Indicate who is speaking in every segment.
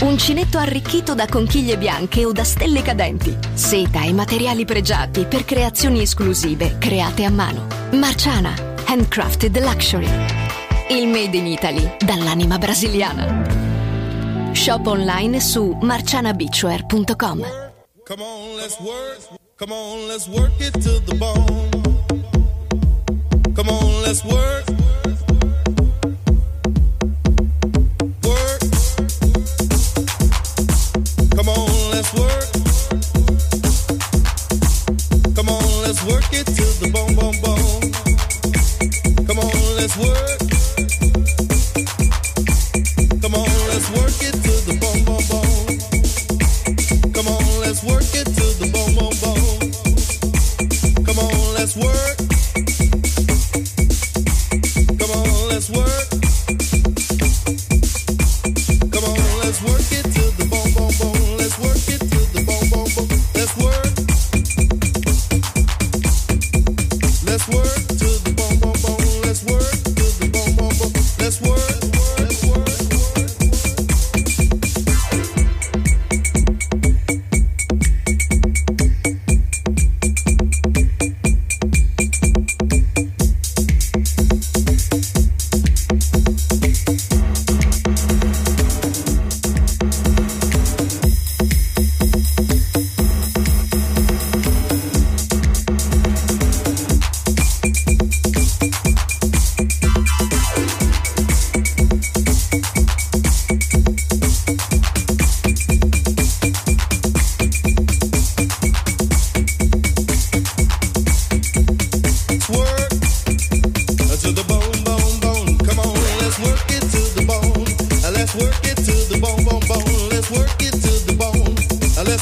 Speaker 1: Uncinetto arricchito da conchiglie bianche o da stelle cadenti. Seta e materiali pregiati per creazioni esclusive create a mano. Marciana, handcrafted luxury. Il made in Italy dall'anima brasiliana. Shop online su marcianabeachwear.com.
Speaker 2: Come on, let's work. Come on, let's work it to the bone. Come on, let's work.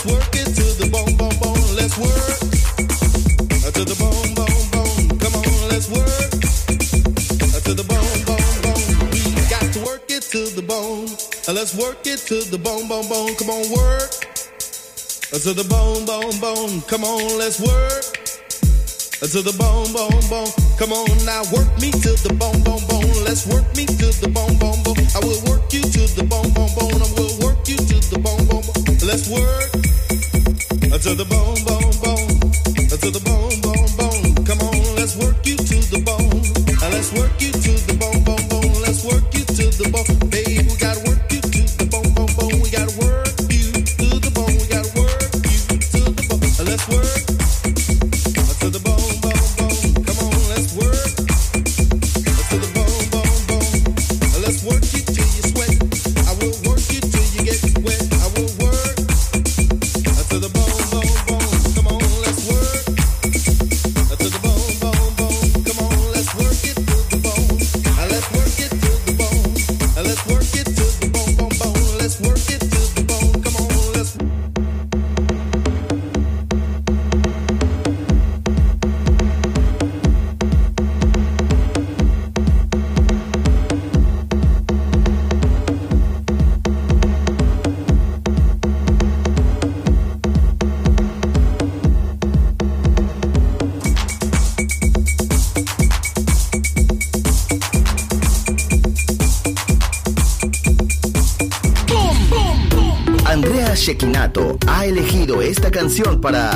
Speaker 2: To the bone, bone, bone, let's work. Uh, Until the bone. Boom, bone. Come on, let's work. Uh, got to work it to the bone, uh, let's work it to the bone, bone. Bone, come on work. Until the bone, boom, bone. Come on, let's work. Until the bone, bone, bone. Come on now, work me to the bone, bone, bone. Let's work me to the bone, bone, bone. I will work you to the bone, bone, bone. I will work you to the bone, bone. Let's work uh, to the bone, bone, bone.
Speaker 3: Uh, to the bone, bone, bone. Come on, para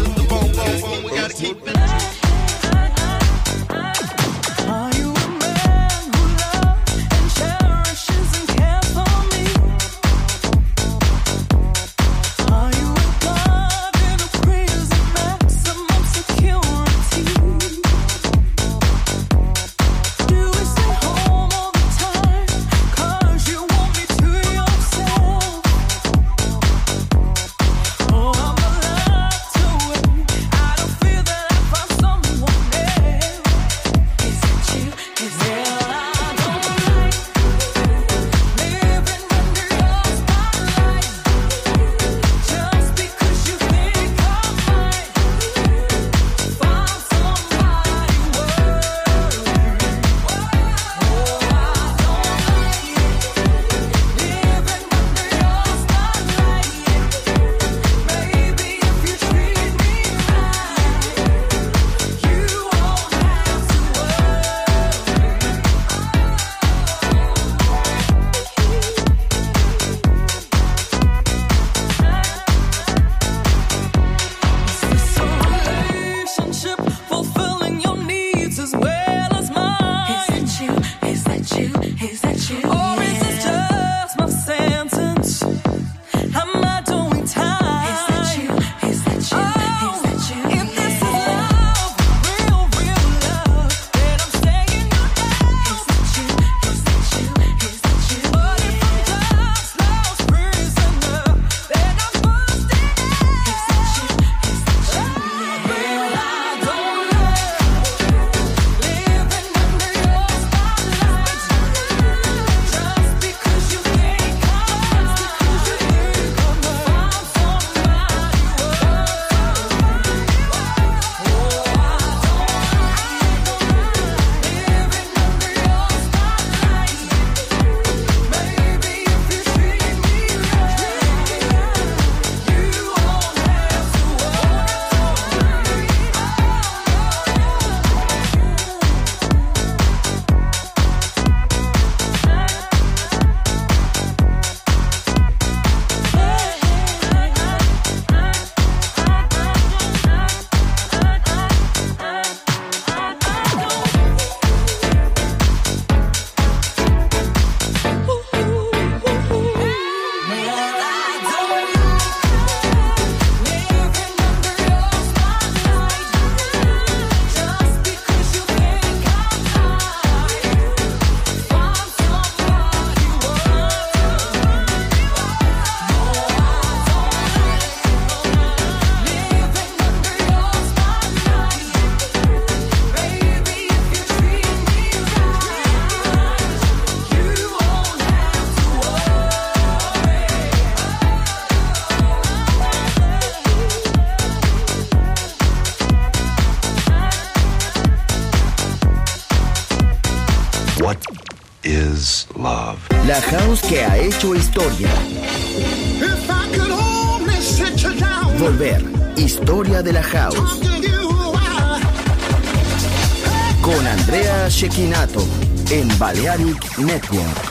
Speaker 4: Balearic Network.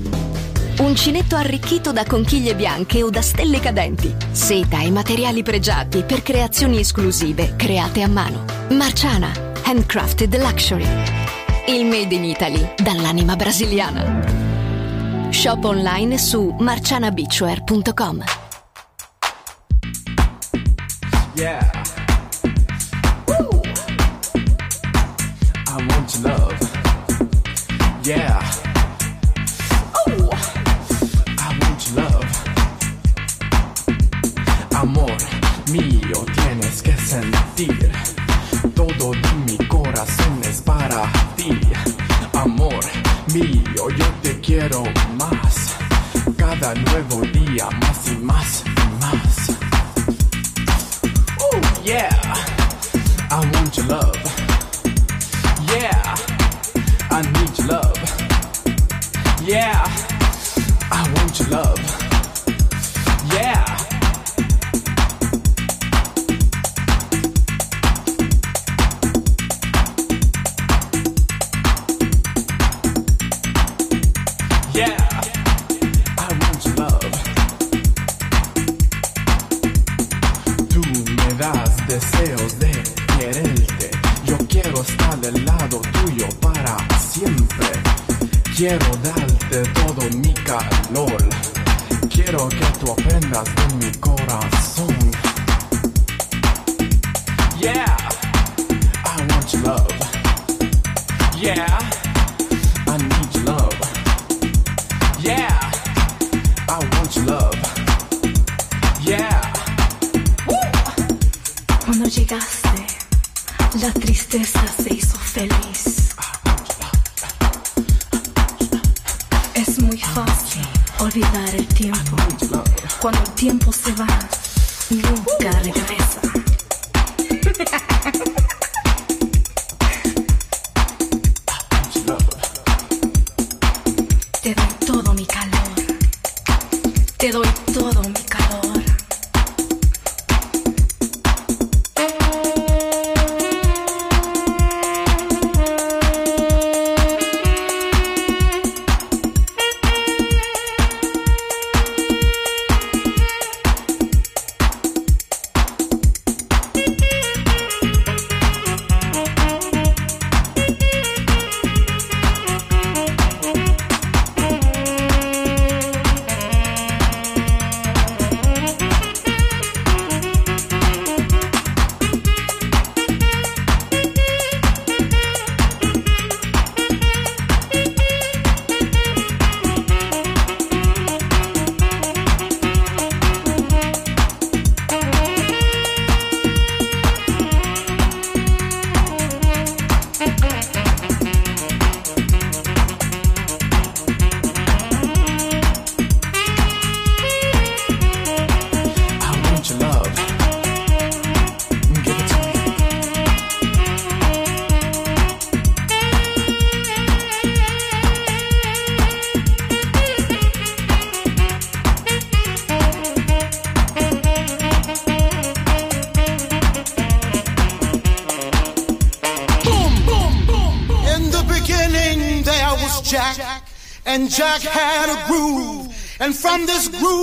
Speaker 1: Uncinetto arricchito da conchiglie bianche o da stelle cadenti. Seta e materiali pregiati per creazioni esclusive create a mano. Marciana, handcrafted luxury. Il made in Italy dall'anima brasiliana. Shop online su marcianabeachwear.com.
Speaker 5: Yeah. Woo. I want your love. Yeah.
Speaker 6: La tristeza se hizo feliz. Es muy fácil olvidar el tiempo. Cuando el tiempo se va, nunca regresa. Te doy todo mi calor. Te doy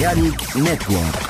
Speaker 7: Balearic Network.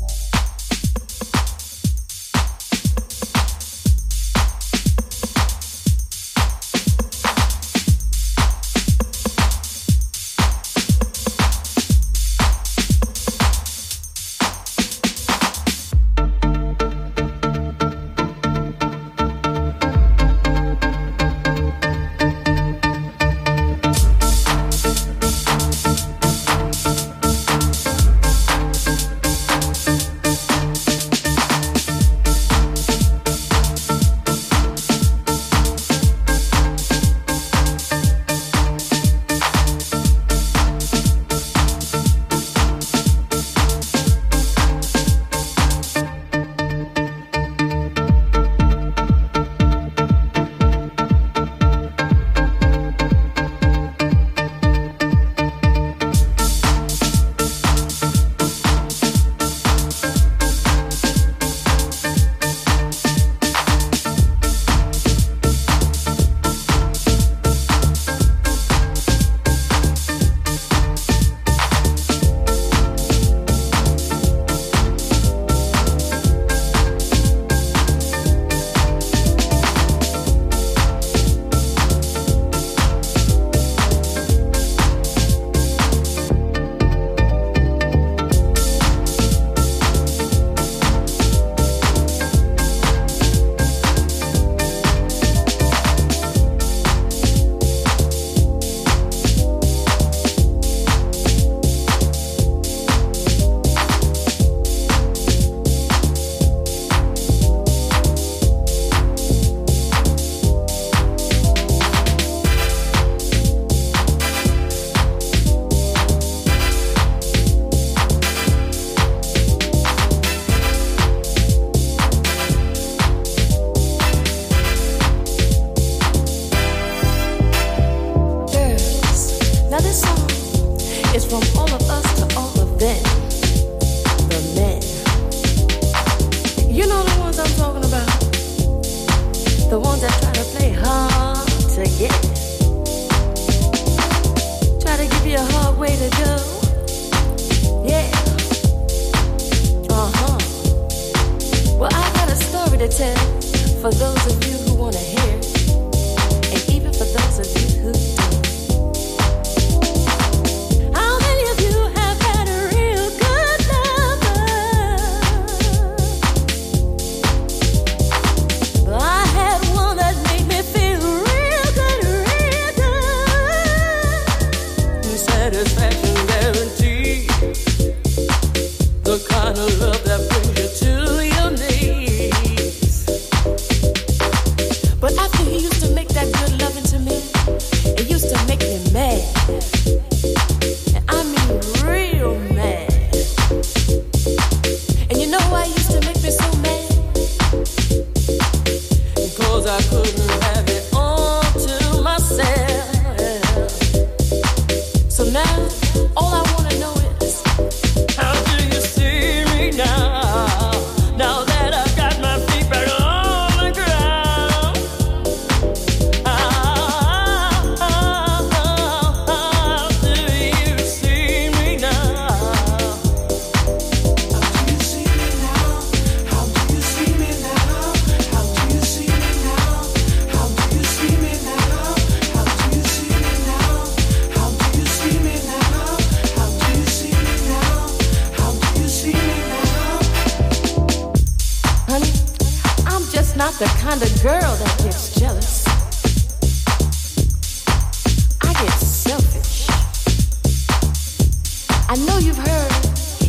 Speaker 8: I know you've heard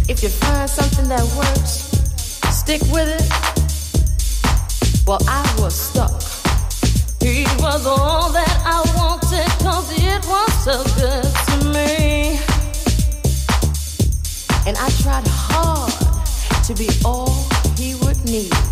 Speaker 8: if you find something that works, stick with it.
Speaker 9: Well, I was stuck. He was all that I wanted, cause it was so good to me. And I tried hard to be all he would need.